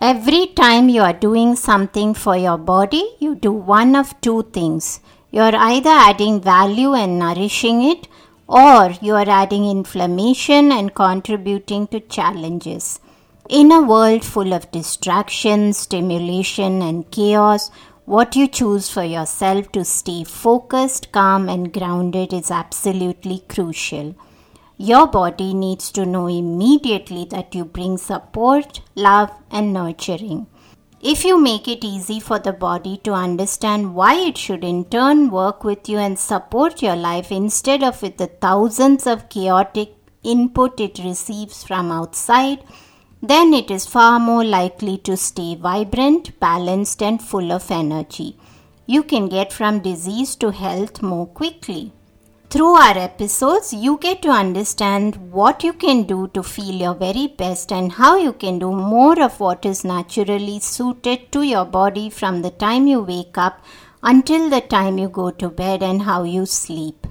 Every time you are doing something for your body, you do one of two things. You are either adding value and nourishing it, or you are adding inflammation and contributing to challenges. In a world full of distractions, stimulation, and chaos, what you choose for yourself to stay focused, calm, and grounded is absolutely crucial. Your body needs to know immediately that you bring support, love, and nurturing. If you make it easy for the body to understand why it should in turn work with you and support your life instead of with the thousands of chaotic input it receives from outside, then it is far more likely to stay vibrant, balanced, and full of energy. You can get from disease to health more quickly. Through our episodes, you get to understand what you can do to feel your very best and how you can do more of what is naturally suited to your body from the time you wake up until the time you go to bed and how you sleep.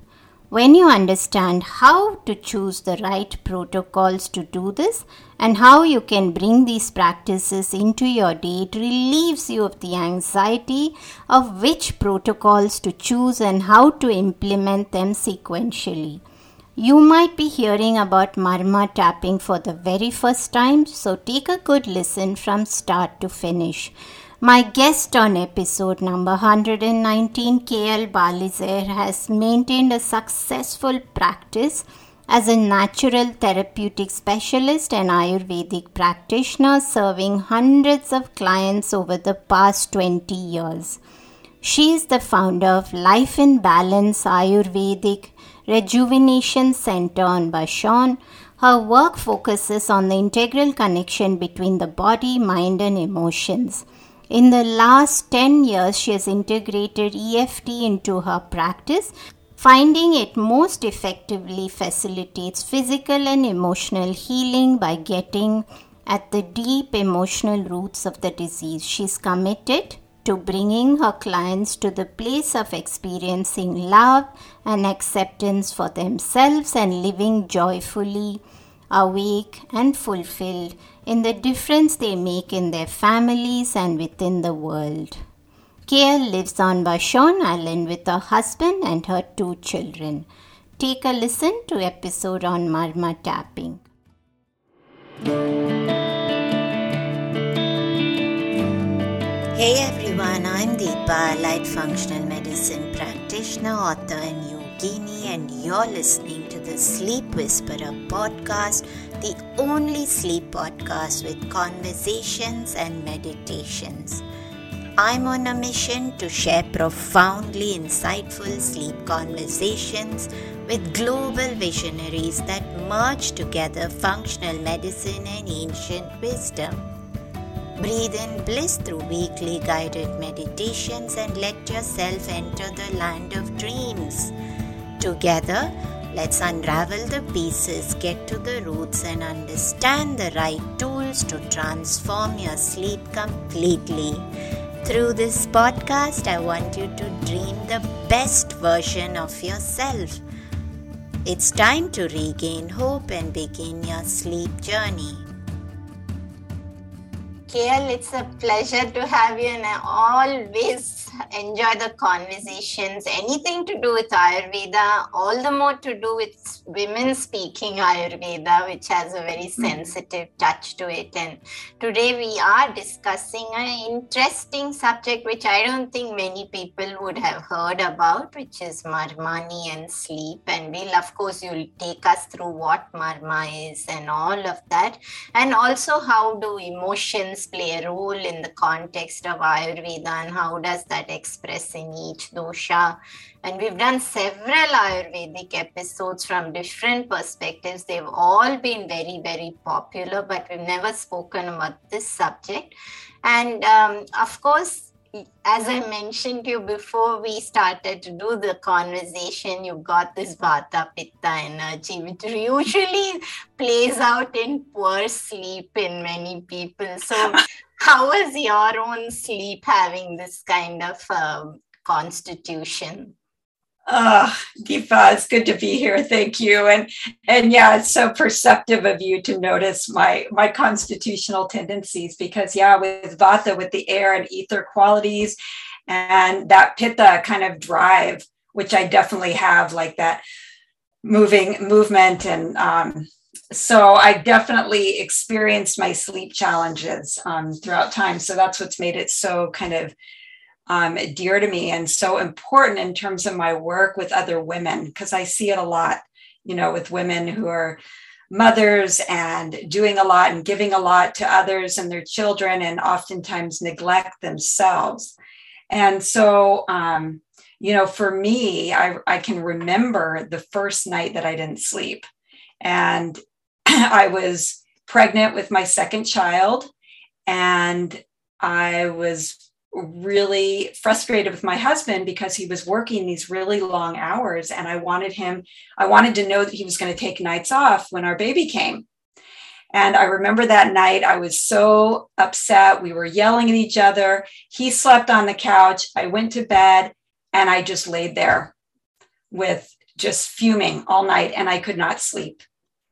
When you understand how to choose the right protocols to do this and how you can bring these practices into your day, it relieves you of the anxiety of which protocols to choose and how to implement them sequentially. You might be hearing about Marma tapping for the very first time, so take a good listen from start to finish. My guest on episode number 119, Kael Balizer, has maintained a successful practice as a natural therapeutic specialist and Ayurvedic practitioner, serving hundreds of clients over the past 20 years. She is the founder of Life in Balance Ayurvedic Rejuvenation Center on Vashon. Her work focuses on the integral connection between the body, mind, and emotions. In the last 10 years, she has integrated EFT into her practice, finding it most effectively facilitates physical and emotional healing by getting at the deep emotional roots of the disease. She's committed to bringing her clients to the place of experiencing love and acceptance for themselves and living joyfully, awake, and fulfilled in the difference they make in their families and within the world. Kael lives on Vashon Island with her husband and her two children. Take a listen to episode on Marma tapping. Hey everyone, I'm Deepa, light functional medicine practitioner, author, and yogini, and you're listening to the Sleep Whisperer podcast the only sleep podcast with conversations and meditations. I'm on a mission to share profoundly insightful sleep conversations with global visionaries that merge together functional medicine and ancient wisdom. Breathe in bliss through weekly guided meditations and let yourself enter the land of dreams. Together, Let's unravel the pieces, get to the roots, and understand the right tools to transform your sleep completely. Through this podcast, I want you to dream the best version of yourself. It's time to regain hope and begin your sleep journey. Kael, it's a pleasure to have you, and I always enjoy the conversations. Anything to do with Ayurveda, all the more to do with women speaking Ayurveda, which has a very hmm. sensitive touch to it. And today we are discussing an interesting subject which I don't think many people would have heard about, which is Marmani and sleep. And we'll, of course, you'll take us through what Marma is and all of that. And also, how do emotions play a role in the context of Ayurveda and how does that that express in each dosha. And we've done several Ayurvedic episodes from different perspectives. They've all been very, very popular, but we've never spoken about this subject. And um, of course, as I mentioned to you before we started to do the conversation, you got this Vata Pitta energy, which usually plays out in poor sleep in many people. So, how was your own sleep having this kind of um, constitution? Uh, Deepa, it's good to be here. Thank you. And and yeah, it's so perceptive of you to notice my my constitutional tendencies because yeah, with Vata, with the air and ether qualities, and that Pitta kind of drive, which I definitely have, like that moving movement and um, so I definitely experienced my sleep challenges um, throughout time. So that's what's made it so kind of um, dear to me and so important in terms of my work with other women because I see it a lot, you know, with women who are mothers and doing a lot and giving a lot to others and their children and oftentimes neglect themselves. And so, um, you know, for me, I, I can remember the first night that I didn't sleep. And I was pregnant with my second child. And I was really frustrated with my husband because he was working these really long hours and I wanted him I wanted to know that he was going to take nights off when our baby came. And I remember that night I was so upset. We were yelling at each other. He slept on the couch. I went to bed and I just laid there with just fuming all night and I could not sleep.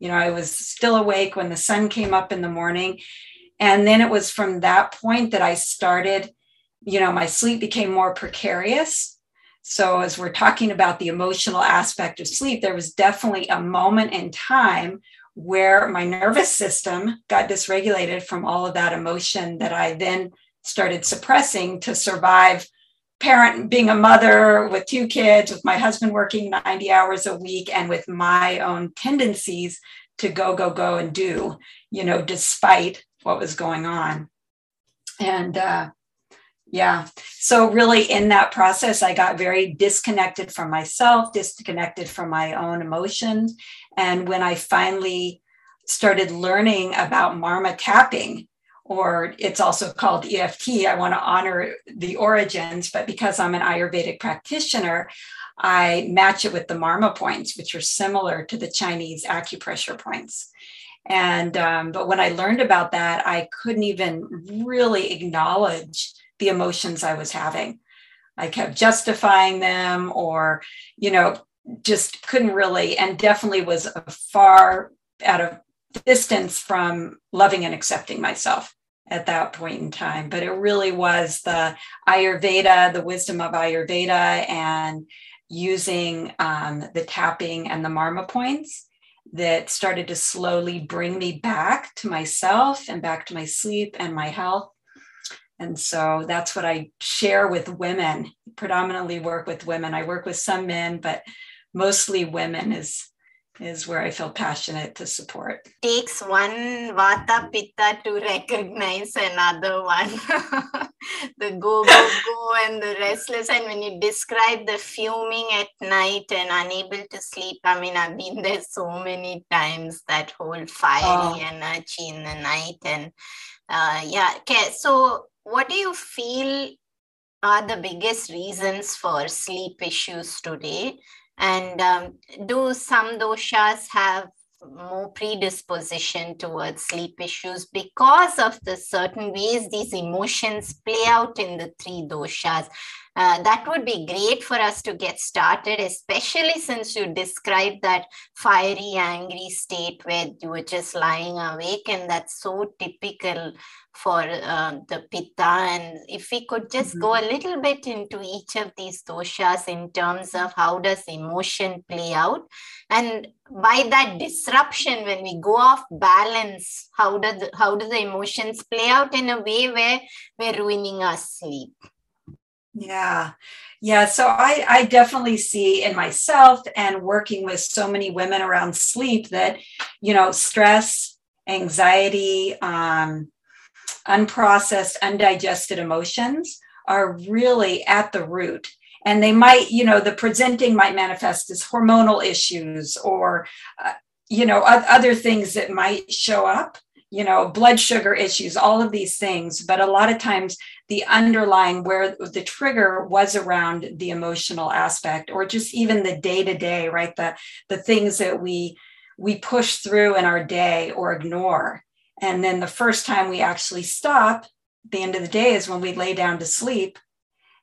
You know, I was still awake when the sun came up in the morning. And then it was from that point that I started you know, my sleep became more precarious. So, as we're talking about the emotional aspect of sleep, there was definitely a moment in time where my nervous system got dysregulated from all of that emotion that I then started suppressing to survive parent being a mother with two kids with my husband working 90 hours a week and with my own tendencies to go go go and do you know despite what was going on and uh, yeah. So, really, in that process, I got very disconnected from myself, disconnected from my own emotions. And when I finally started learning about Marma tapping, or it's also called EFT, I want to honor the origins, but because I'm an Ayurvedic practitioner, I match it with the Marma points, which are similar to the Chinese acupressure points. And, um, but when I learned about that, I couldn't even really acknowledge the emotions I was having. I kept justifying them or, you know, just couldn't really, and definitely was far out of distance from loving and accepting myself at that point in time. But it really was the Ayurveda, the wisdom of Ayurveda, and using um, the tapping and the Marma points that started to slowly bring me back to myself and back to my sleep and my health and so that's what I share with women, predominantly work with women. I work with some men, but mostly women is is where I feel passionate to support. Takes one vata pitta to recognize another one. the go, go, go, and the restless. And when you describe the fuming at night and unable to sleep, I mean, I've been there so many times, that whole fiery oh. energy in the night. And uh, yeah, okay. So what do you feel are the biggest reasons for sleep issues today? And um, do some doshas have more predisposition towards sleep issues because of the certain ways these emotions play out in the three doshas? Uh, that would be great for us to get started, especially since you described that fiery, angry state where you were just lying awake, and that's so typical for uh, the pitta. And if we could just mm-hmm. go a little bit into each of these doshas in terms of how does emotion play out, and by that disruption, when we go off balance, how does how do the emotions play out in a way where we're ruining our sleep? Yeah. Yeah. So I, I definitely see in myself and working with so many women around sleep that, you know, stress, anxiety, um, unprocessed, undigested emotions are really at the root. And they might, you know, the presenting might manifest as hormonal issues or, uh, you know, other things that might show up you know, blood sugar issues, all of these things. But a lot of times, the underlying where the trigger was around the emotional aspect, or just even the day to day, right? The the things that we we push through in our day or ignore. And then the first time we actually stop, the end of the day is when we lay down to sleep.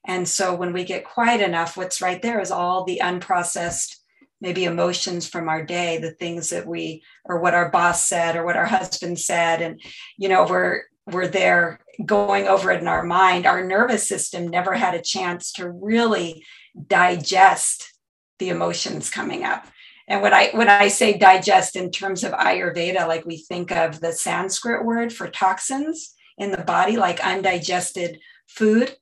And so when we get quiet enough, what's right there is all the unprocessed, maybe emotions from our day, the things that we, or what our boss said, or what our husband said. And, you know, we're, we're there going over it in our mind. Our nervous system never had a chance to really digest the emotions coming up. And when I when I say digest in terms of Ayurveda, like we think of the Sanskrit word for toxins in the body, like undigested food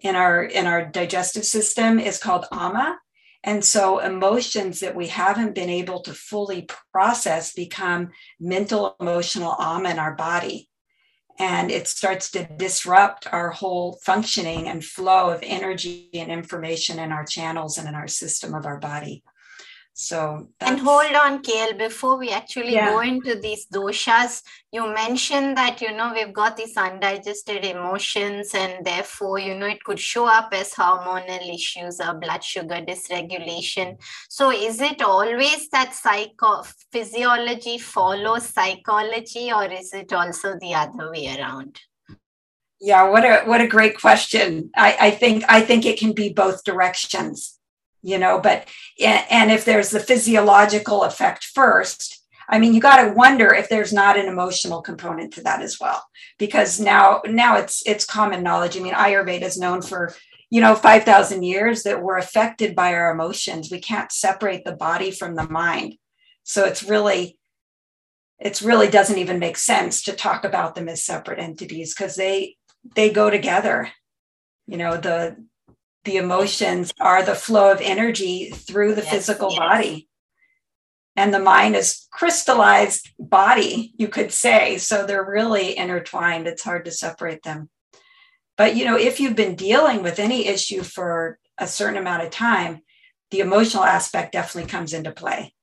in our in our digestive system is called ama. And so emotions that we haven't been able to fully process become mental emotional ama in our body. And it starts to disrupt our whole functioning and flow of energy and information in our channels and in our system of our body. So and hold on, Kael, before we actually yeah. go into these doshas, you mentioned that you know we've got these undigested emotions, and therefore, you know, it could show up as hormonal issues or blood sugar dysregulation. So is it always that psycho physiology follows psychology, or is it also the other way around? Yeah, what a what a great question. I, I think I think it can be both directions you know but and if there's the physiological effect first i mean you got to wonder if there's not an emotional component to that as well because now now it's it's common knowledge. I mean ayurveda is known for you know 5000 years that we're affected by our emotions. We can't separate the body from the mind. So it's really it's really doesn't even make sense to talk about them as separate entities because they they go together. You know the the emotions are the flow of energy through the yes, physical yes. body. And the mind is crystallized body you could say. So they're really intertwined. It's hard to separate them. But you know if you've been dealing with any issue for a certain amount of time the emotional aspect definitely comes into play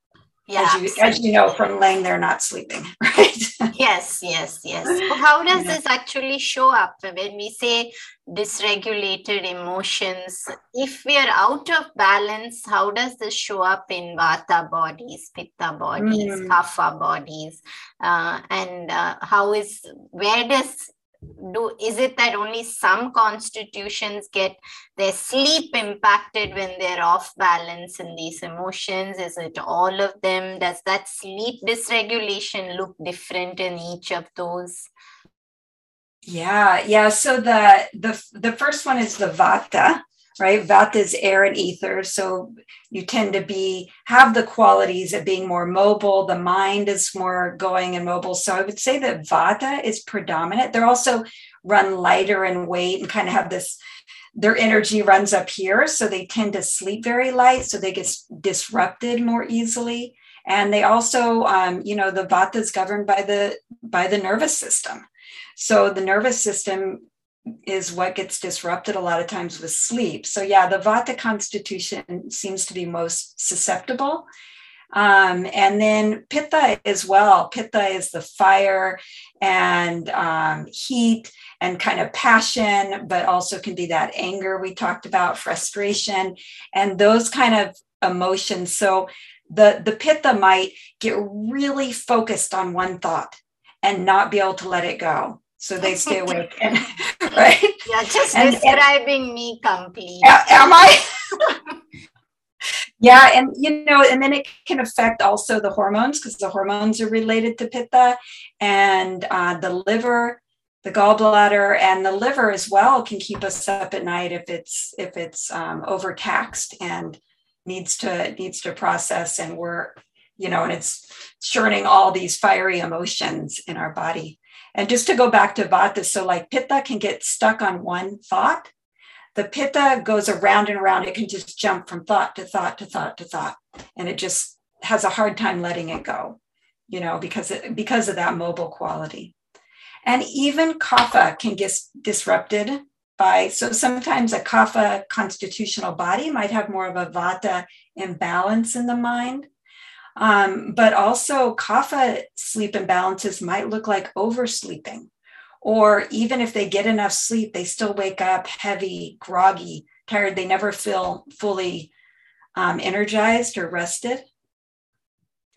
yeah, as you, as you know from laying there not sleeping, right? yes, yes, yes. So how does yeah. this actually show up when we say dysregulated emotions? If we are out of balance, how does this show up in vata bodies, pitta bodies, mm. kapha bodies, uh, and uh, how is where does do is it that only some constitutions get their sleep impacted when they're off balance in these emotions? Is it all of them? Does that sleep dysregulation look different in each of those? Yeah yeah so the the the first one is the vata right? Vata is air and ether. So you tend to be have the qualities of being more mobile. The mind is more going and mobile. So I would say that Vata is predominant. They're also run lighter in weight and kind of have this their energy runs up here so they tend to sleep very light so they get disrupted more easily and they also um, you know the vata is governed by the by the nervous system so the nervous system is what gets disrupted a lot of times with sleep. So, yeah, the Vata constitution seems to be most susceptible. Um, and then Pitta as well. Pitta is the fire and um, heat and kind of passion, but also can be that anger we talked about, frustration, and those kind of emotions. So, the, the Pitta might get really focused on one thought and not be able to let it go so they stay awake and right? Yeah just and, describing and, me complete am i? Yeah and you know and then it can affect also the hormones because the hormones are related to pitta and uh, the liver the gallbladder and the liver as well can keep us up at night if it's if it's um, overtaxed and needs to needs to process and we're you know and it's churning all these fiery emotions in our body and just to go back to vata, so like pitta can get stuck on one thought. The pitta goes around and around. It can just jump from thought to thought to thought to thought, and it just has a hard time letting it go, you know, because it, because of that mobile quality. And even kapha can get disrupted by so sometimes a kapha constitutional body might have more of a vata imbalance in the mind um, but also, kapha sleep imbalances might look like oversleeping. Or even if they get enough sleep, they still wake up heavy, groggy, tired. They never feel fully um, energized or rested.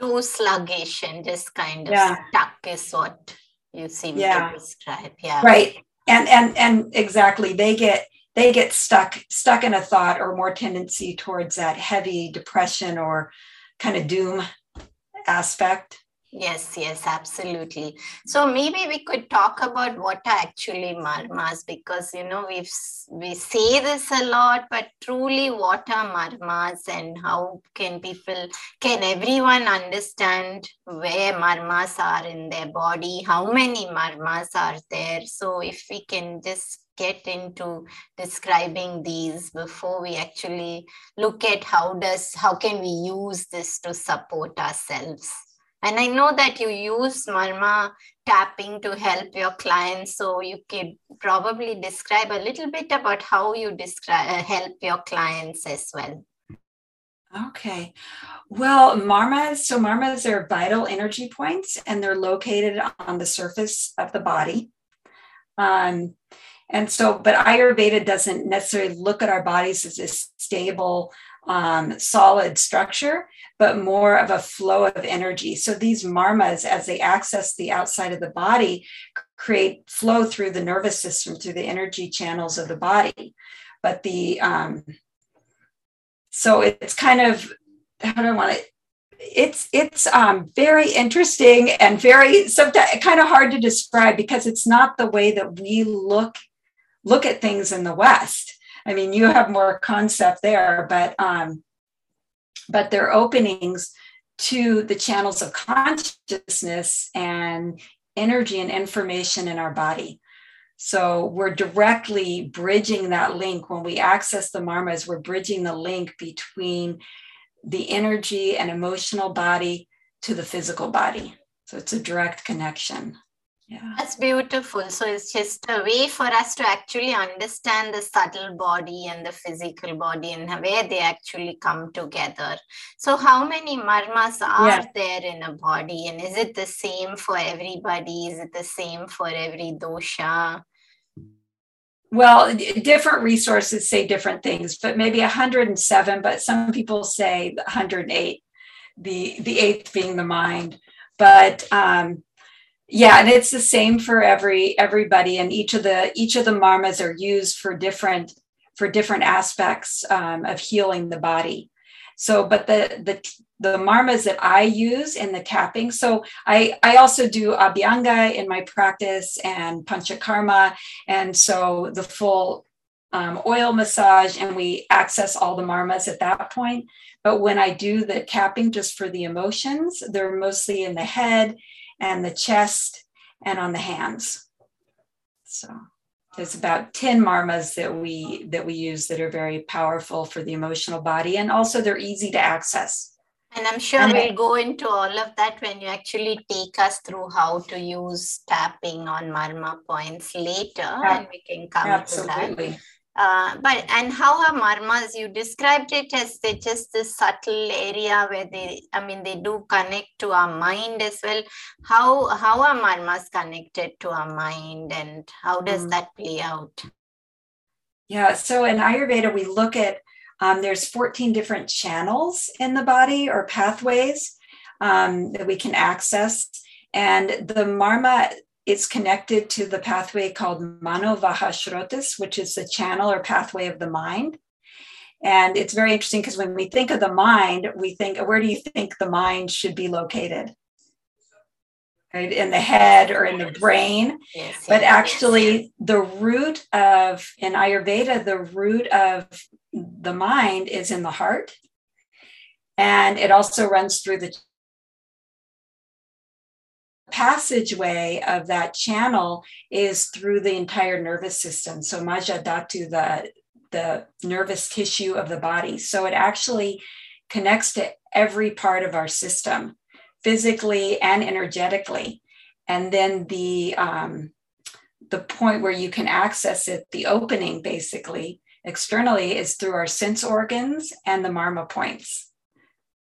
Too sluggish and just kind of yeah. stuck is what you seem yeah. to describe. Yeah. Right. And and and exactly. They get they get stuck stuck in a thought or more tendency towards that heavy depression or kind of doom aspect Yes, yes, absolutely. So maybe we could talk about what are actually marmas because you know we've we say this a lot, but truly what are marmas and how can people can everyone understand where marmas are in their body, how many marmas are there? So if we can just get into describing these before we actually look at how does how can we use this to support ourselves and I know that you use Marma tapping to help your clients. So you could probably describe a little bit about how you describe uh, help your clients as well. Okay. Well, marmas, so marmas are vital energy points and they're located on the surface of the body. Um, and so, but Ayurveda doesn't necessarily look at our bodies as a stable, um, solid structure, but more of a flow of energy. So these marmas, as they access the outside of the body, create flow through the nervous system, through the energy channels of the body. But the um, so it's kind of how do I want to it's it's um, very interesting and very sometimes kind of hard to describe because it's not the way that we look look at things in the West. I mean, you have more concept there, but um, but they're openings to the channels of consciousness and energy and information in our body. So we're directly bridging that link when we access the marmas, we're bridging the link between the energy and emotional body to the physical body. So it's a direct connection. Yeah. That's beautiful. So it's just a way for us to actually understand the subtle body and the physical body and where they actually come together. So, how many marmas are yeah. there in a body? And is it the same for everybody? Is it the same for every dosha? Well, different resources say different things, but maybe 107, but some people say 108, the, the eighth being the mind. But um, yeah and it's the same for every everybody and each of the each of the marmas are used for different for different aspects um, of healing the body. So but the the the marmas that i use in the tapping so i i also do abhyanga in my practice and panchakarma and so the full um, oil massage and we access all the marmas at that point. But when i do the tapping just for the emotions they're mostly in the head and the chest and on the hands. So there's about 10 marmas that we that we use that are very powerful for the emotional body and also they're easy to access. And I'm sure and we'll go into all of that when you actually take us through how to use tapping on marma points later, yeah, and we can come absolutely. to that. Uh, but and how are marmas? You described it as they just this subtle area where they, I mean, they do connect to our mind as well. How how are marmas connected to our mind, and how does mm. that play out? Yeah, so in Ayurveda, we look at um, there's 14 different channels in the body or pathways um, that we can access, and the marma it's connected to the pathway called Manovaha Srotas, which is the channel or pathway of the mind. And it's very interesting because when we think of the mind, we think, where do you think the mind should be located? Right? In the head or in the brain. Yes, but actually, the root of, in Ayurveda, the root of the mind is in the heart. And it also runs through the passageway of that channel is through the entire nervous system. So Majjadhatu, the, the nervous tissue of the body. So it actually connects to every part of our system, physically and energetically. And then the um, the point where you can access it, the opening basically externally, is through our sense organs and the marma points.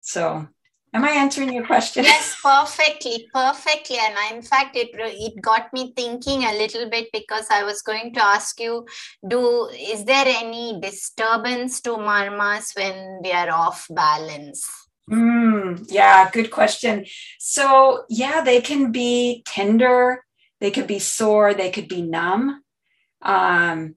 So Am I answering your question? Yes, perfectly, perfectly. And in fact, it it got me thinking a little bit because I was going to ask you: Do is there any disturbance to marmas when we are off balance? Mm, yeah, good question. So yeah, they can be tender, they could be sore, they could be numb. Um,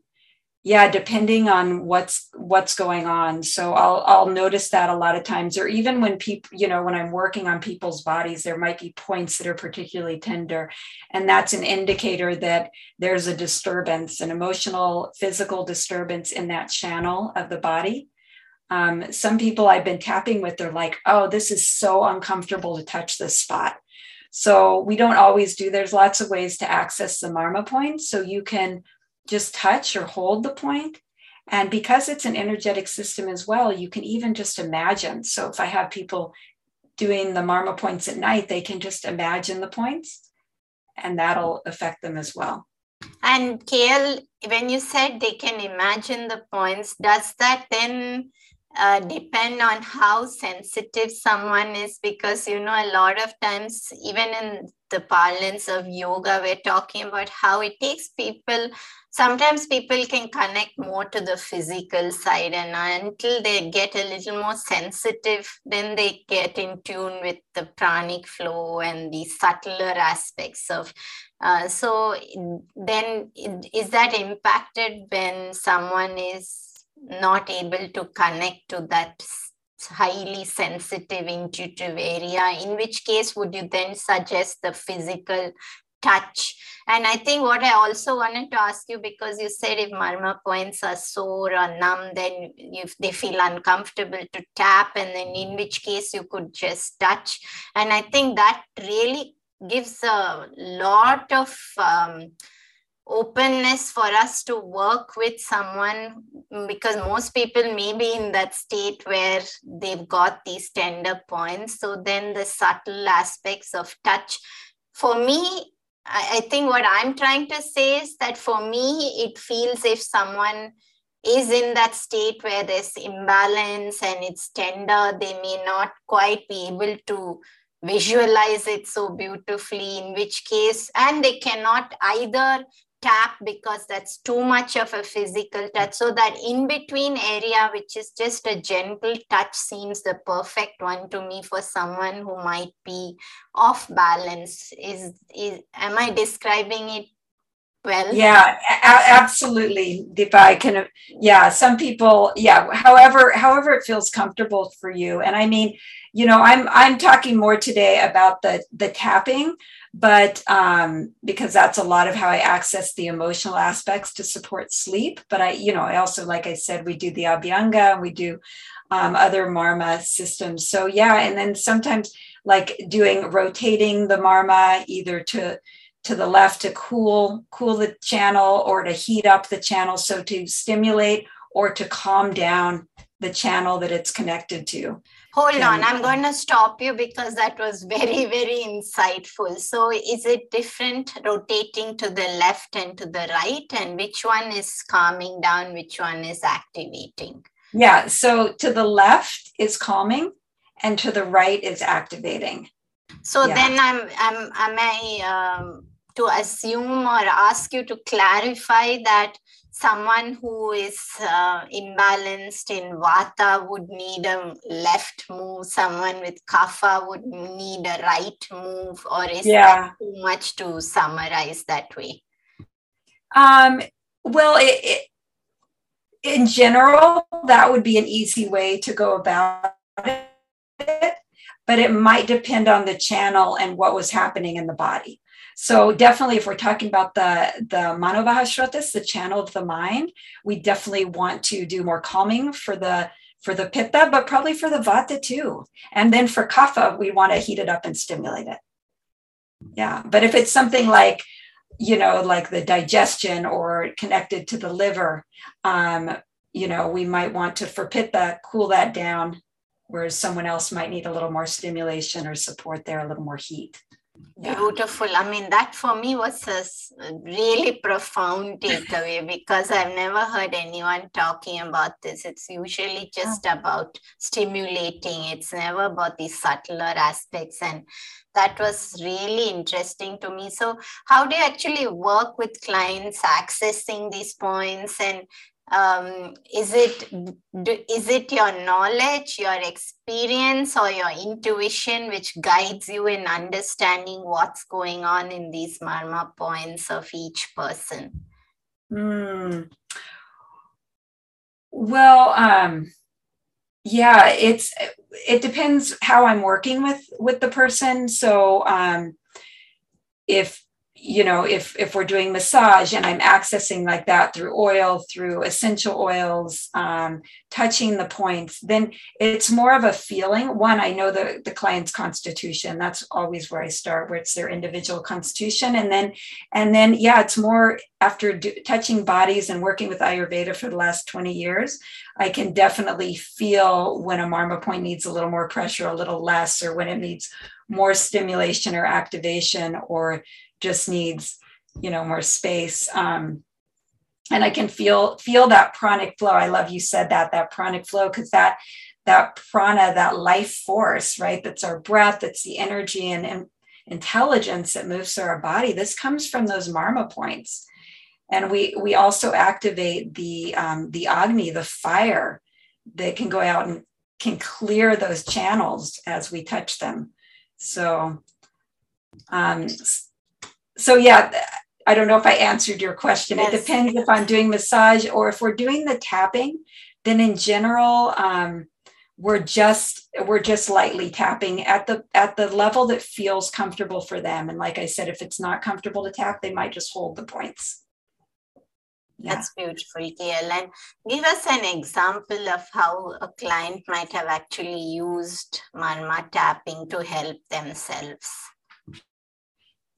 yeah depending on what's what's going on. So i'll i'll notice that a lot of times or even when people you know when i'm working on people's bodies there might be points that are particularly tender and that's an indicator that there's a disturbance an emotional physical disturbance in that channel of the body. Um, some people i've been tapping with they're like oh this is so uncomfortable to touch this spot. So we don't always do there's lots of ways to access the marma points so you can just touch or hold the point. And because it's an energetic system as well, you can even just imagine. So if I have people doing the Marma points at night, they can just imagine the points and that'll affect them as well. And Kael, when you said they can imagine the points, does that then uh, depend on how sensitive someone is? Because, you know, a lot of times, even in the parlance of yoga, we're talking about how it takes people sometimes people can connect more to the physical side and until they get a little more sensitive then they get in tune with the pranic flow and the subtler aspects of uh, so then is that impacted when someone is not able to connect to that highly sensitive intuitive area in which case would you then suggest the physical touch. And I think what I also wanted to ask you, because you said if marma points are sore or numb, then if they feel uncomfortable to tap, and then in which case you could just touch. And I think that really gives a lot of um, openness for us to work with someone because most people may be in that state where they've got these tender points. So then the subtle aspects of touch for me I, think what I'm trying to say is that for me, it feels if someone is in that state where there's imbalance and it's tender, they may not quite be able to visualize it so beautifully, in which case, and they cannot either tap because that's too much of a physical touch. So that in between area which is just a gentle touch seems the perfect one to me for someone who might be off balance. Is is am i describing it well? Yeah a- absolutely if i can yeah some people yeah however however it feels comfortable for you. And i mean you know i'm i'm talking more today about the the tapping but um, because that's a lot of how I access the emotional aspects to support sleep. But I, you know, I also, like I said, we do the Abhyanga and we do um, other Marma systems. So yeah, and then sometimes like doing rotating the Marma either to to the left to cool cool the channel or to heat up the channel so to stimulate or to calm down the channel that it's connected to Hold on, I'm going to stop you because that was very, very insightful. So, is it different rotating to the left and to the right? And which one is calming down? Which one is activating? Yeah, so to the left is calming, and to the right is activating. So yeah. then I'm, I'm, am I um, to assume or ask you to clarify that someone who is uh, imbalanced in vata would need a left move someone with kapha would need a right move or is yeah. that too much to summarize that way um, well it, it, in general that would be an easy way to go about it but it might depend on the channel and what was happening in the body so definitely, if we're talking about the the Manovahashrotas, the channel of the mind, we definitely want to do more calming for the for the pitta, but probably for the vata too. And then for kapha, we want to heat it up and stimulate it. Yeah, but if it's something like you know, like the digestion or connected to the liver, um, you know, we might want to for pitta cool that down, whereas someone else might need a little more stimulation or support there, a little more heat. Beautiful. I mean, that for me was a really profound takeaway because I've never heard anyone talking about this. It's usually just about stimulating, it's never about the subtler aspects. And that was really interesting to me. So, how do you actually work with clients accessing these points and um, is it is it your knowledge your experience or your intuition which guides you in understanding what's going on in these marma points of each person mm. Well, um, yeah, it's it depends how I'm working with with the person. So um, if you know if if we're doing massage and i'm accessing like that through oil through essential oils um, touching the points then it's more of a feeling. One i know the the client's constitution. That's always where i start where it's their individual constitution. And then and then yeah it's more after do, touching bodies and working with ayurveda for the last 20 years i can definitely feel when a marma point needs a little more pressure a little less or when it needs more stimulation or activation or just needs you know more space. Um, and i can feel feel that pranic flow. I love you said that that pranic flow because that that prana that life force right that's our breath that's the energy and, and intelligence that moves through our body this comes from those marma points. And we we also activate the um, the agni the fire that can go out and can clear those channels as we touch them. So um, so yeah, I don't know if I answered your question. Yes. It depends if I'm doing massage or if we're doing the tapping. Then in general, um, we're just we're just lightly tapping at the at the level that feels comfortable for them. And like I said, if it's not comfortable to tap, they might just hold the points. Yeah. That's beautiful, Kael. And give us an example of how a client might have actually used Marma tapping to help themselves.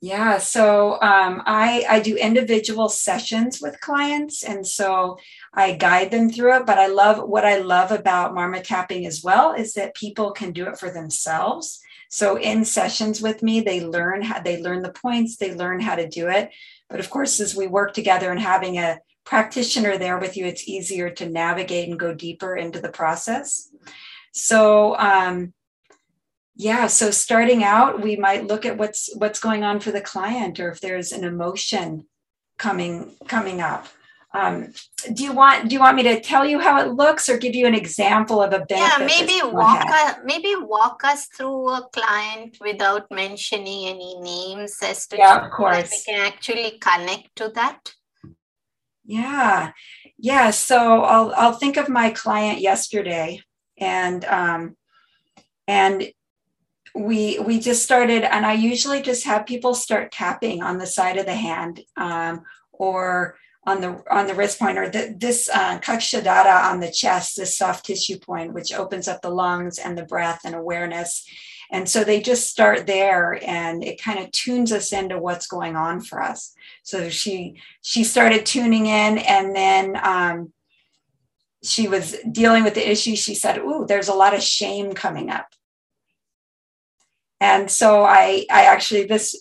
Yeah, so um, I I do individual sessions with clients, and so I guide them through it. But I love what I love about Marma tapping as well is that people can do it for themselves. So in sessions with me, they learn how they learn the points, they learn how to do it. But of course, as we work together and having a practitioner there with you, it's easier to navigate and go deeper into the process. So um, yeah so starting out we might look at what's what's going on for the client or if there's an emotion coming coming up. Um, do you want do you want me to tell you how it looks or give you an example of a benefit yeah maybe walk us, maybe walk us through a client without mentioning any names as to yeah, of course. we can actually connect to that? Yeah yeah so i'll i'll think of my client yesterday and um and we we just started and i usually just have people start tapping on the side of the hand um, or on the on the wrist point or the, this uh, kakshadhara on the chest this soft tissue point which opens up the lungs and the breath and awareness. And so they just start there and it kind of tunes us into what's going on for us. So she she started tuning in and then um, she was dealing with the issue. She said ooh there's a lot of shame coming up and so i i actually this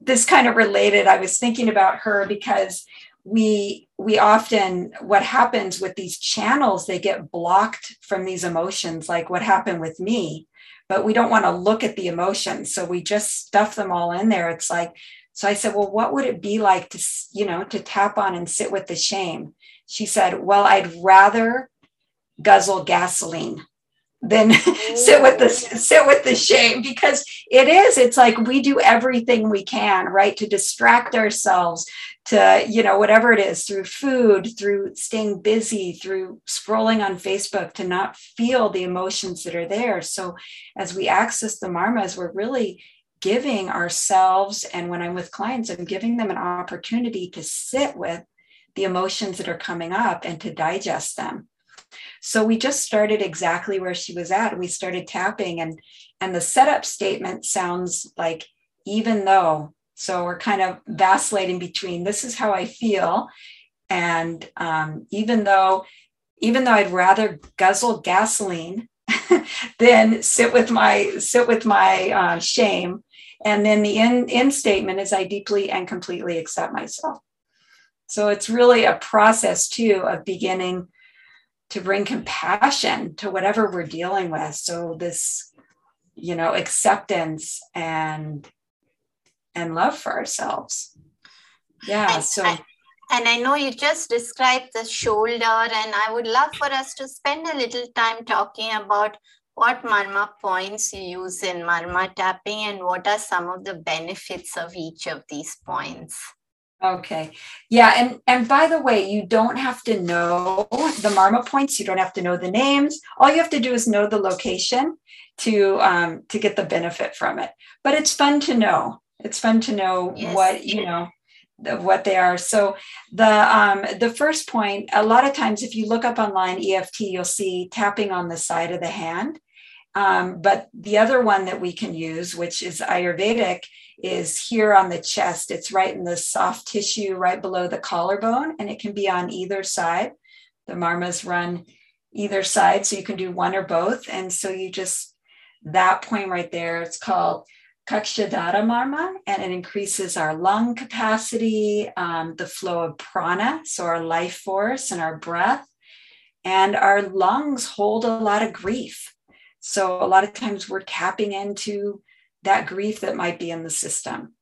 this kind of related i was thinking about her because we we often what happens with these channels they get blocked from these emotions like what happened with me but we don't want to look at the emotions. So we just stuff them all in there. It's like so i said well what would it be like to you know to tap on and sit with the shame? She said well i'd rather guzzle gasoline than sit with the oh. sit with the shame because it is it's like we do everything we can right to distract ourselves to you know whatever it is through food through staying busy through scrolling on facebook to not feel the emotions that are there. So as we access the marmas we're really giving ourselves and when i'm with clients i'm giving them an opportunity to sit with the emotions that are coming up and to digest them so we just started exactly where she was at. We started tapping and and the setup statement sounds like even though. So we're kind of vacillating between this is how I feel and um, even though even though I'd rather guzzle gasoline than sit with my sit with my uh, shame. And then the end, end statement is I deeply and completely accept myself. So it's really a process too of beginning to bring compassion to whatever we're dealing with. So this you know acceptance and and love for ourselves. Yeah and, so and i know you just described the shoulder and i would love for us to spend a little time talking about what marma points you use in marma tapping and what are some of the benefits of each of these points Okay. Yeah, and and by the way, you don't have to know the marma points. You don't have to know the names. All you have to do is know the location to um, to get the benefit from it. But it's fun to know. It's fun to know yes. what you know the, what they are. So the um, the first point, a lot of times, if you look up online EFT, you'll see tapping on the side of the hand. Um, but the other one that we can use, which is Ayurvedic, is here on the chest. It's right in the soft tissue right below the collarbone, and it can be on either side. The marmas run either side, so you can do one or both. And so you just, that point right there, it's called Kakshadhara Marma, and it increases our lung capacity, um, the flow of prana, so our life force and our breath. And our lungs hold a lot of grief. So a lot of times we're tapping into that grief that might be in the system.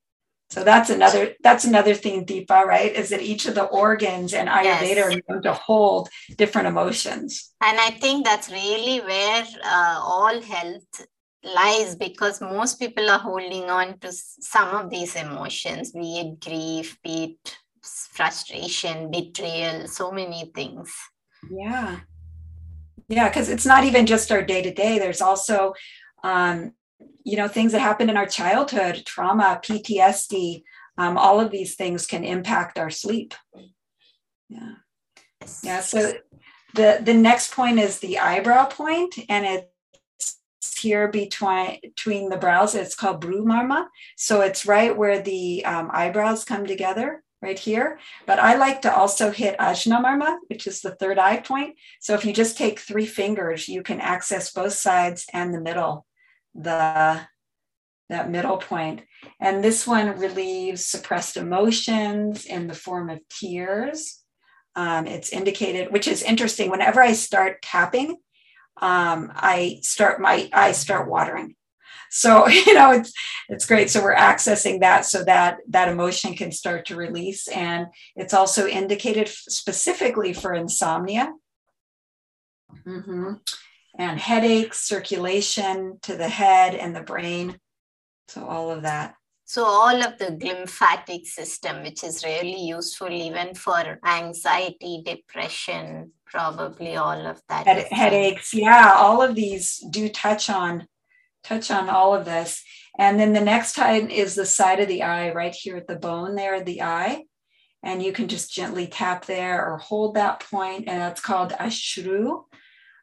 So that's another that's another thing, Deepa, right? Is that each of the organs and Ayurveda yes. are known to hold different emotions. And I think that's really where uh, all health lies because most people are holding on to some of these emotions, be it grief, be it frustration, betrayal, so many things. Yeah. Yeah, because it's not even just our day to day. There's also um, you know things that happened in our childhood trauma ptsd um, all of these things can impact our sleep. Yeah. Yeah so the the next point is the eyebrow point and it's here between between the brows. It's called bhru so it's right where the um, eyebrows come together right here. But i like to also hit ajna marma which is the third eye point. So if you just take three fingers you can access both sides and the middle the that middle point. And this one relieves suppressed emotions in the form of tears. Um, it's indicated, which is interesting. Whenever I start tapping, um, I start my eyes start watering. So you know it's it's great. So we're accessing that so that that emotion can start to release, and it's also indicated specifically for insomnia. Mm-hmm and headaches, circulation to the head and the brain. So, all of that. So, all of the lymphatic system, which is really useful even for anxiety, depression, probably all of that. Head, headaches, yeah, all of these do touch on touch on all of this. And then the next time is the side of the eye, right here at the bone there, the eye. And you can just gently tap there or hold that point, and that's called ashru.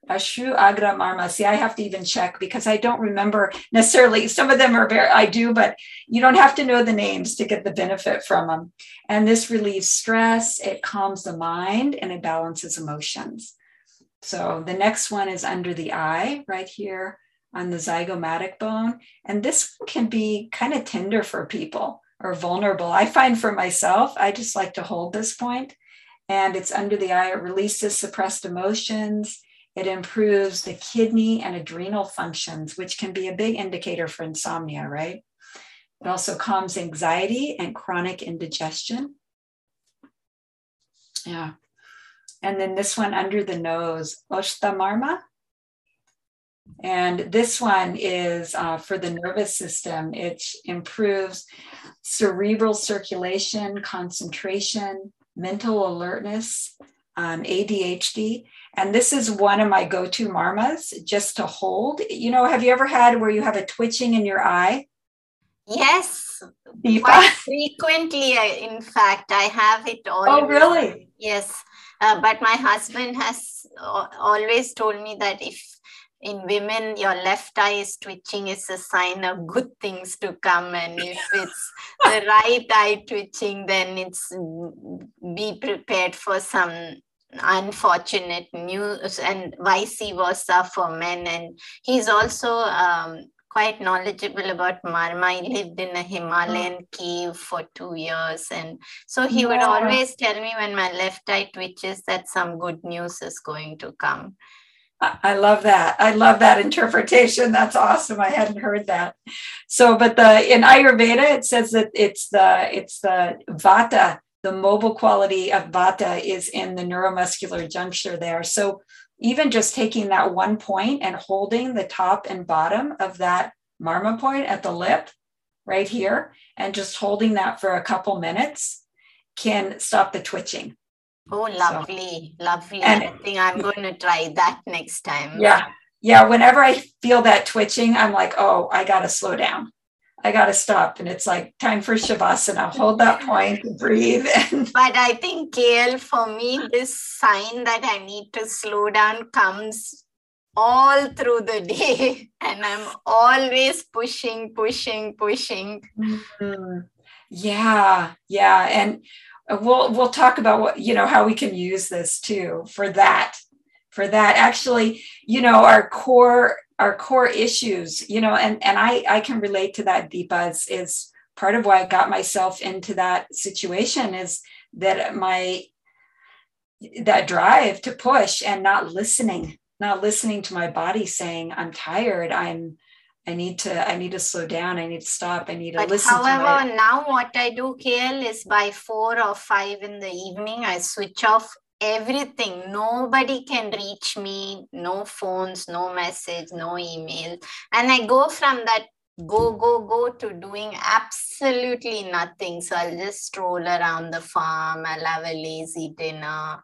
Ashru Agra Marma. See, I have to even check because I don't remember necessarily. Some of them are very, I do, but you don't have to know the names to get the benefit from them. And this relieves stress, it calms the mind, and it balances emotions. So the next one is under the eye, right here on the zygomatic bone. And this can be kind of tender for people or vulnerable. I find for myself, I just like to hold this point and it's under the eye. It releases suppressed emotions it improves the kidney and adrenal functions, which can be a big indicator for insomnia, right? It also calms anxiety and chronic indigestion. Yeah. And then this one under the nose, Oshtamarma. And this one is uh, for the nervous system. It improves cerebral circulation, concentration, mental alertness, um, ADHD. And this is one of my go to marmas just to hold. You know, have you ever had where you have a twitching in your eye? Yes, quite frequently. In fact, I have it all. Oh, really? Yes. Uh, but my husband has always told me that if in women your left eye is twitching is a sign of good things to come and if it's the right eye twitching then it's be prepared for some unfortunate news and vice versa for men and he's also um, quite knowledgeable about marma he lived in a himalayan cave for two years and so he yeah. would always tell me when my left eye twitches that some good news is going to come I love that. I love that interpretation. That's awesome. I hadn't heard that. So, but the in Ayurveda, it says that it's the it's the Vata the mobile quality of Vata is in the neuromuscular juncture there. So even just taking that one point and holding the top and bottom of that marma point at the lip right here and just holding that for a couple minutes can stop the twitching. Oh, lovely, so, lovely. And, I think I'm going to try that next time. Yeah. Yeah. Whenever I feel that twitching, I'm like, oh, I got to slow down. I got to stop. And it's like time for Shavasana. Hold that point, breathe. but I think, Kael, for me, this sign that I need to slow down comes all through the day. And I'm always pushing, pushing, pushing. Mm-hmm. Yeah. Yeah. And we'll we'll talk about what you know how we can use this too for that for that actually you know our core our core issues you know and and i i can relate to that deepa is, is part of why i got myself into that situation is that my that drive to push and not listening not listening to my body saying i'm tired i'm I need to I need to slow down. I need to stop. I need to but listen. However, my... now what I do, Kael, is by four or five in the evening, I switch off everything. Nobody can reach me. No phones, no message, no email, and I go from that go go go to doing absolutely nothing. So I'll just stroll around the farm. I'll have a lazy dinner.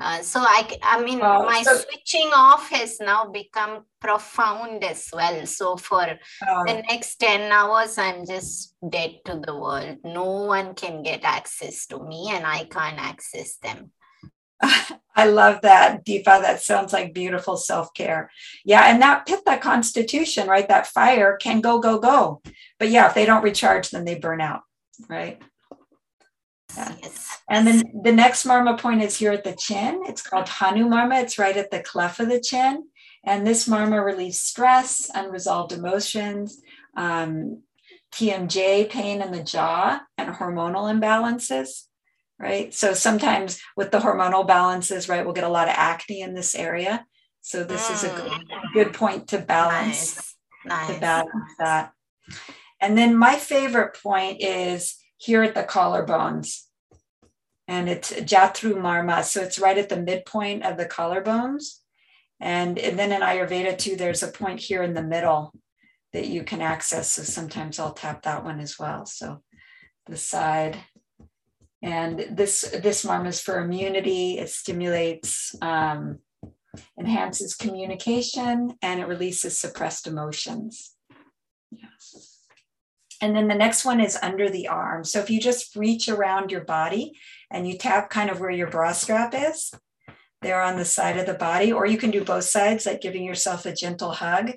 Uh, so I, I mean, uh, my so, switching off has now become profound as well. So for the next 10 hours, I'm just dead to the world. No one can get access to me and I can't access them. I love that, Deepa. That sounds like beautiful self care. Yeah. And that Pitta constitution, right? That fire can go, go, go. But yeah, if they don't recharge, then they burn out, right? Yeah. Yes. And then the next marma point is here at the chin. It's called Hanu marma. It's right at the cleft of the chin. And this marma relieves stress, unresolved emotions, um, TMJ, pain in the jaw, and hormonal imbalances, right? So sometimes with the hormonal balances, right, we'll get a lot of acne in this area. So this mm. is a good, mm. good, point to balance, nice. Nice. to balance that. And then my favorite point is here at the collarbones. And it's Jatru Marma. So it's right at the midpoint of the collarbones. And, and then in Ayurveda too, there's a point here in the middle that you can access. So sometimes I'll tap that one as well. So the side. And this this marma is for immunity. It stimulates, um, enhances communication, and it releases suppressed emotions. Yes. And then the next one is under the arm. So if you just reach around your body and you tap kind of where your bra strap is, there on the side of the body, or you can do both sides, like giving yourself a gentle hug,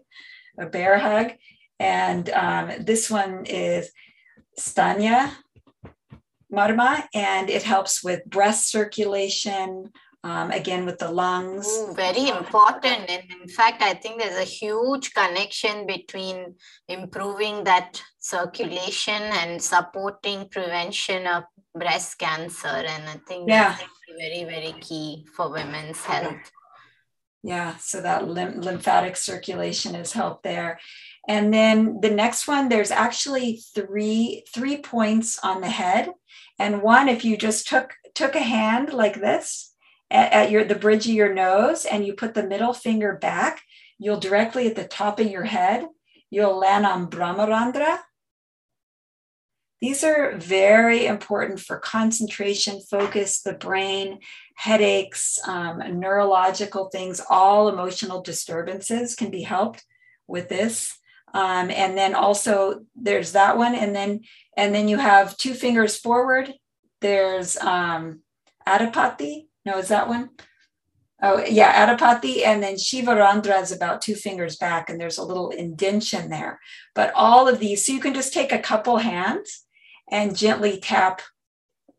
a bear hug. And um, this one is Stanya Marma, and it helps with breast circulation, um, again with the lungs. Ooh, very important. And in fact, I think there's a huge connection between improving that circulation and supporting prevention of breast cancer. And I think yeah. that's very, very key for women's health. Yeah, so that lymphatic circulation is helped there. And then the next one, there's actually three three points on the head. And one, if you just took took a hand like this at, at your the bridge of your nose and you put the middle finger back, you'll directly at the top of your head, you'll land on Brahmarandhra. These are very important for concentration, focus, the brain, headaches, um, neurological things, all emotional disturbances can be helped with this. Um, and then also there's that one, and then and then you have two fingers forward. There's um, Adhipati, no, is that one? Oh, yeah, Adhipati. And then Shivarandhra is about two fingers back, and there's a little indention there. But all of these, so you can just take a couple hands and gently tap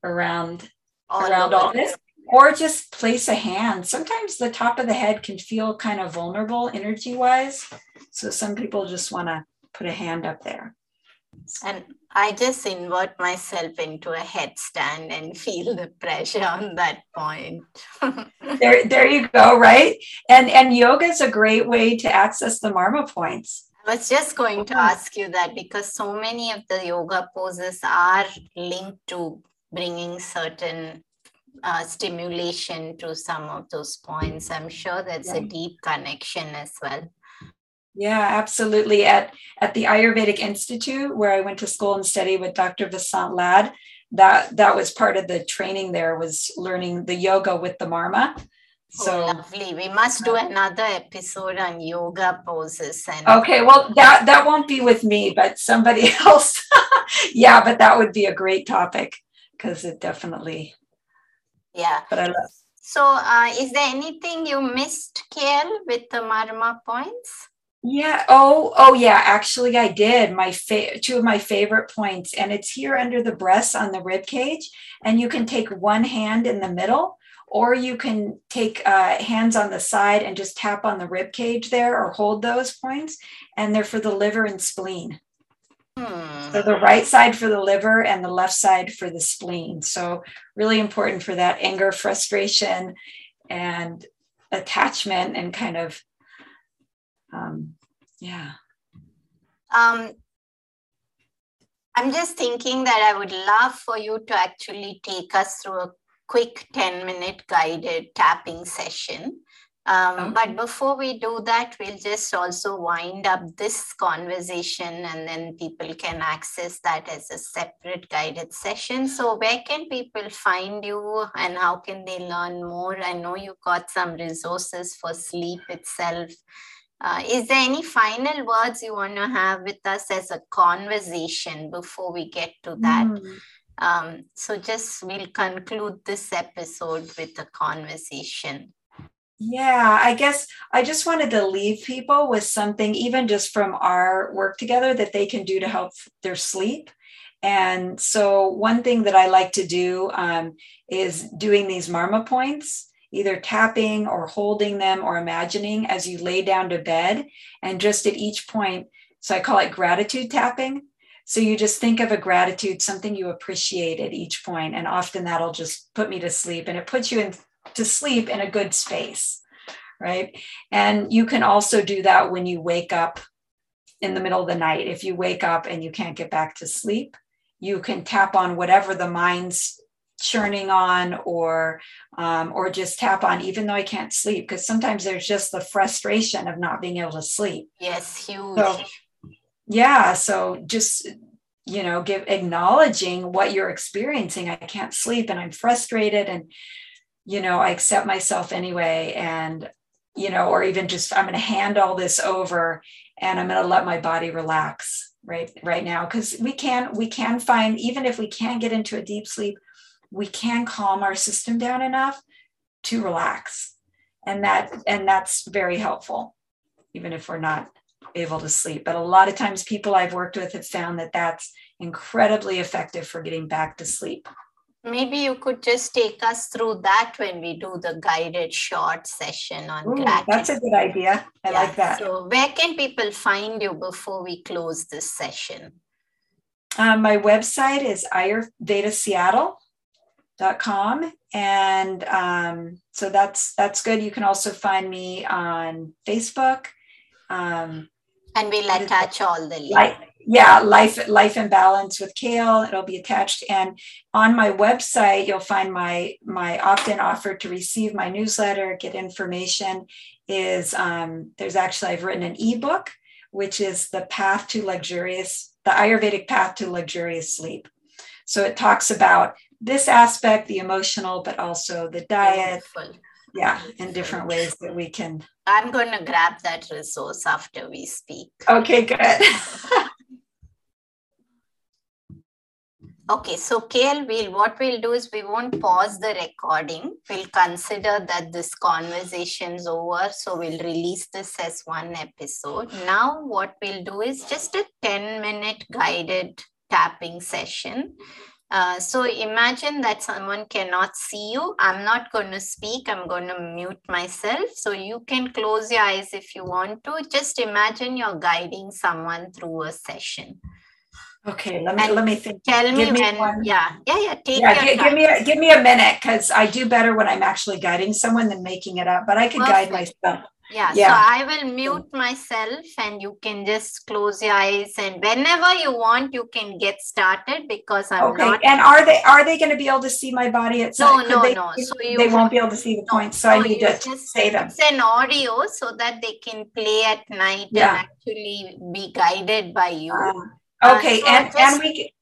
around all around all this or just place a hand sometimes the top of the head can feel kind of vulnerable energy wise so some people just want to put a hand up there and I just invert myself into a headstand and feel the pressure on that point. there, there you go, right? And and yoga is a great way to access the marma points. I was just going to ask you that because so many of the yoga poses are linked to bringing certain uh, stimulation to some of those points. I'm sure that's yeah. a deep connection as well. Yeah, absolutely. At at the Ayurvedic Institute, where I went to school and studied with Dr. Vasant Lad, that that was part of the training there was learning the yoga with the marma so oh, lovely. We must do another episode on yoga poses. And okay, well that that won't be with me, but somebody else. yeah, but that would be a great topic because it definitely. Yeah. But I love. So, uh, is there anything you missed, Kael, with the Marma points? Yeah. Oh, oh, yeah. Actually, I did. My fa- two of my favorite points, and it's here under the breast on the rib cage, and you can take one hand in the middle or you can take uh, hands on the side and just tap on the rib cage there or hold those points and they're for the liver and spleen hmm. so the right side for the liver and the left side for the spleen so really important for that anger frustration and attachment and kind of um, yeah um, i'm just thinking that i would love for you to actually take us through a quick 10 minute guided tapping session. Um, okay. But before we do that, we'll just also wind up this conversation and then people can access that as a separate guided session. So, where can people find you and how can they learn more? I know you've got some resources for sleep itself. Uh, is there any final words you want to have with us as a conversation before we get to that? Mm. Um, so just we'll conclude this episode with a conversation. Yeah, I guess I just wanted to leave people with something, even just from our work together, that they can do to help their sleep. And so, one thing that I like to do um, is doing these marma points, either tapping or holding them or imagining as you lay down to bed. And just at each point, so I call it gratitude tapping. So you just think of a gratitude, something you appreciate at each point, and often that'll just put me to sleep, and it puts you in to sleep in a good space, right? And you can also do that when you wake up in the middle of the night. If you wake up and you can't get back to sleep, you can tap on whatever the mind's churning on or um, or just tap on even though i can't sleep because sometimes there's just the frustration of not being able to sleep. Yes huge. so, yeah so just you know give acknowledging what you're experiencing. I can't sleep and i'm frustrated and you know i accept myself anyway and you know or even just i'm going to hand all this over and i'm going to let my body relax right right now. Because we can we can find even if we can't get into a deep sleep we can calm our system down enough to relax and that and that's very helpful even if we're not able to sleep. But a lot of times, people I've worked with have found that that's incredibly effective for getting back to sleep. Maybe you could just take us through that when we do the guided short session on Ooh, gratitude. That's a good idea. I yeah. like that. So, where can people find you before we close this session? Um, my website is ayurvedaseattle.com and um, so that's that's good you can also find me on facebook um, and we'll attach all the links. yeah, life life in balance with Kael It'll be attached, and on my website you'll find my my opt-in offer to receive my newsletter, get information. Is um, there's actually I've written an ebook, which is the path to luxurious, the Ayurvedic path to luxurious sleep. So it talks about this aspect, the emotional, but also the diet, Beautiful. Yeah in different ways that we can i'm going to grab that resource after we speak. Okay good. Okay so Kael we'll what we'll do is we won't pause the recording. We'll consider that this conversation's over so we'll release this as one episode. Now what we'll do is just a 10 minute guided tapping session uh, so imagine that someone cannot see you. I'm not going to speak. I'm going to mute myself. So you can close your eyes if you want to. Just imagine you're guiding someone through a session. Okay, let me and let me think. Tell give me, when. One. Yeah, yeah, yeah. Take yeah, give, give, me a, give me a minute because I do better when I'm actually guiding someone than making it up. But I can Perfect. guide myself. Yeah, yeah, so I will mute myself and you can just close your eyes and whenever you want you can get started because I'm okay. Not... And are they are they going to be able to see my body at No, no, they, no. So you they won't be able to see the no, points. So, so I need to just, say them. It's an audio so that they can play at night yeah. and actually be guided by you. Um, okay, uh, so and, just, and we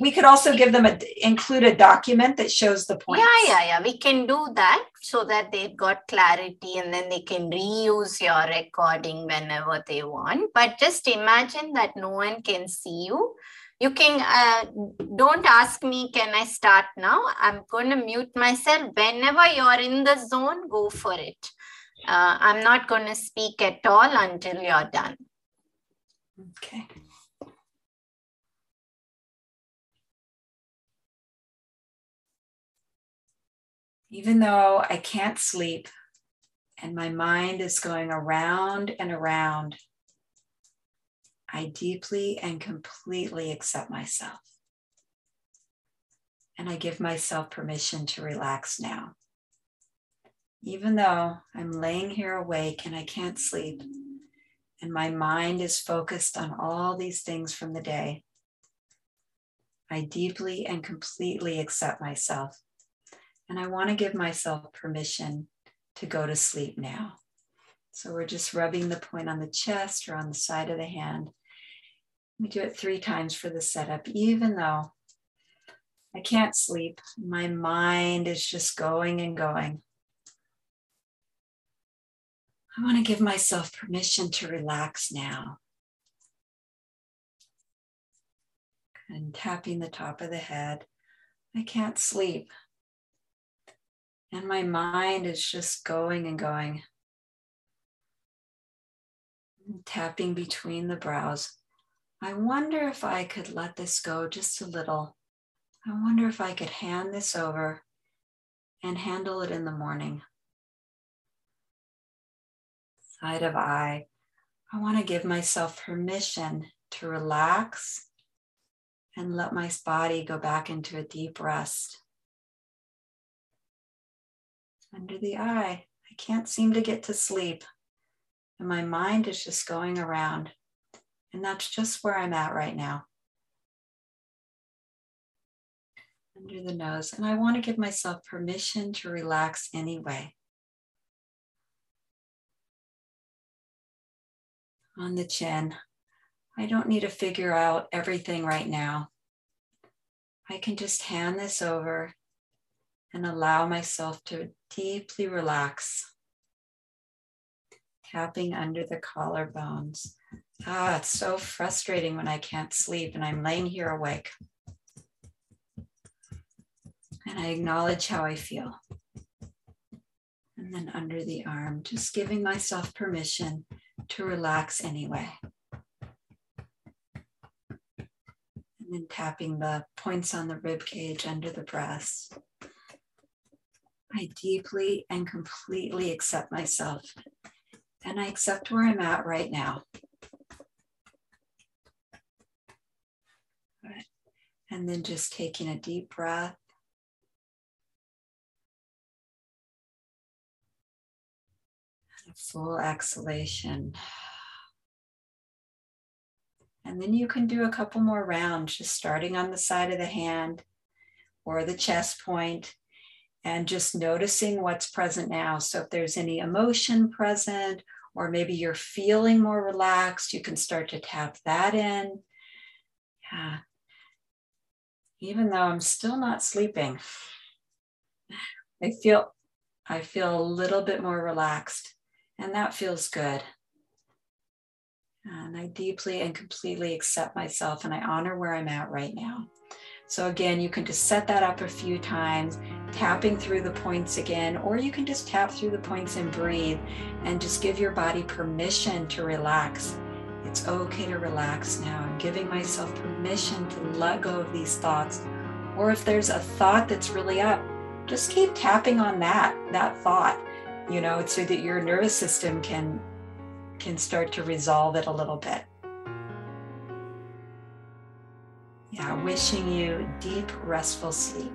we could also give them a include a document that shows the points. Yeah, yeah, yeah. We can do that so that they've got clarity and then they can reuse your recording whenever they want. But just imagine that no one can see you. You can uh, don't ask me, can I start now? I'm going to mute myself. Whenever you're in the zone, go for it. Uh, I'm not going to speak at all until you're done. Okay. Even though I can't sleep and my mind is going around and around, I deeply and completely accept myself. And I give myself permission to relax now. Even though I'm laying here awake and I can't sleep, and my mind is focused on all these things from the day, I deeply and completely accept myself and I want to give myself permission to go to sleep now. So we're just rubbing the point on the chest or on the side of the hand. We do it three times for the setup, even though I can't sleep. My mind is just going and going. I want to give myself permission to relax now. And tapping the top of the head. I can't sleep. And my mind is just going and going, tapping between the brows. I wonder if I could let this go just a little. I wonder if I could hand this over and handle it in the morning. Side of eye. I want to give myself permission to relax and let my body go back into a deep rest under the eye. I can't seem to get to sleep. And my mind is just going around. And that's just where I'm at right now. Under the nose. And I want to give myself permission to relax anyway. On the chin. I don't need to figure out everything right now. I can just hand this over and allow myself to deeply relax. Tapping under the collarbones. Ah, it's so frustrating when I can't sleep and I'm laying here awake. And I acknowledge how I feel. And then under the arm, just giving myself permission to relax anyway. And then tapping the points on the rib cage under the breast. I deeply and completely accept myself. And I accept where I'm at right now. And then just taking a deep breath. And a full exhalation. And then you can do a couple more rounds, just starting on the side of the hand or the chest point and just noticing what's present now. So if there's any emotion present, or maybe you're feeling more relaxed, you can start to tap that in. Yeah. Even though I'm still not sleeping, I feel I feel a little bit more relaxed, and that feels good. And I deeply and completely accept myself, and I honor where I'm at right now. So again, you can just set that up a few times, tapping through the points again, or you can just tap through the points and breathe and just give your body permission to relax. It's okay to relax now. I'm giving myself permission to let go of these thoughts. Or if there's a thought that's really up, just keep tapping on that, that thought, you know, so that your nervous system can can start to resolve it a little bit. Yeah, wishing you deep, restful sleep.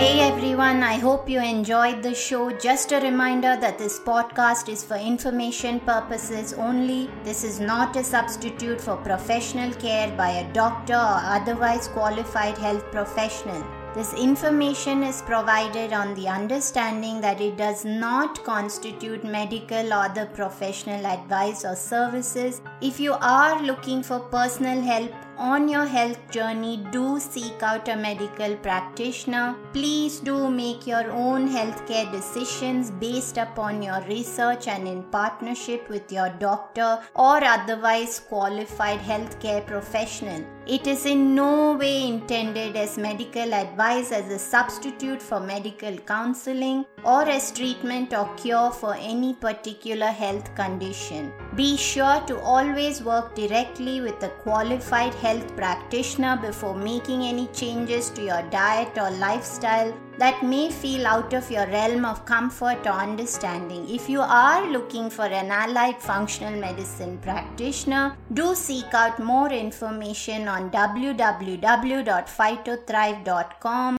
Hey everyone, I hope you enjoyed the show. Just a reminder that this podcast is for information purposes only. This is not a substitute for professional care by a doctor or otherwise qualified health professional. This information is provided on the understanding that it does not constitute medical or other professional advice or services. If you are looking for personal help on your health journey, do seek out a medical practitioner. Please do make your own healthcare decisions based upon your research and in partnership with your doctor or otherwise qualified healthcare professional. It is in no way intended as medical advice as a substitute for medical counseling or as treatment or cure for any particular health condition. Be sure to always work directly with a qualified health practitioner before making any changes to your diet or lifestyle that may feel out of your realm of comfort or understanding. If you are looking for an allied functional medicine practitioner, do seek out more information on www.phytothrive.com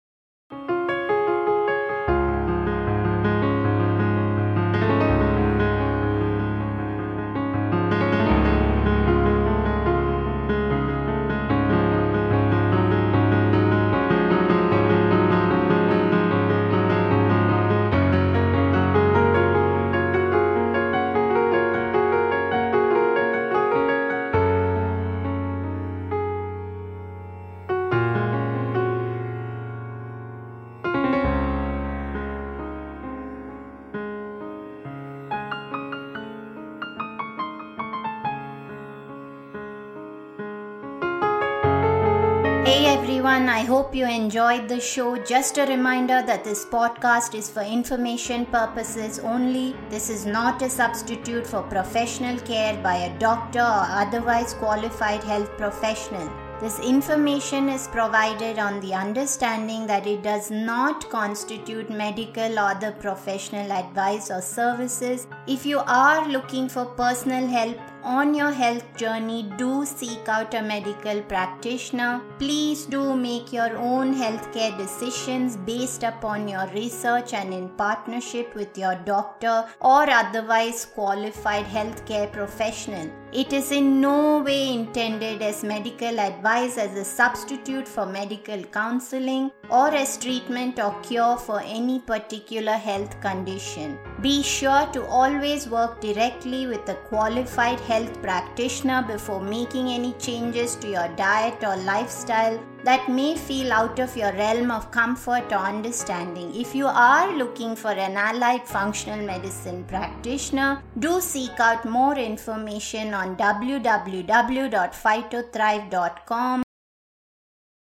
hope you enjoyed the show. Just a reminder that this podcast is for information purposes only. This is not a substitute for professional care by a doctor or otherwise qualified health professional. This information is provided on the understanding that it does not constitute medical or other professional advice or services. If you are looking for personal help on your health journey, do seek out a medical practitioner. Please do make your own healthcare decisions based upon your research and in partnership with your doctor or otherwise qualified healthcare professional. It is in no way intended as medical advice as a substitute for medical counseling or as treatment or cure for any particular health condition. Be sure to always work directly with a qualified health practitioner before making any changes to your diet or lifestyle that may feel out of your realm of comfort or understanding. If you are looking for an allied functional medicine practitioner, do seek out more information on www.phytothrive.com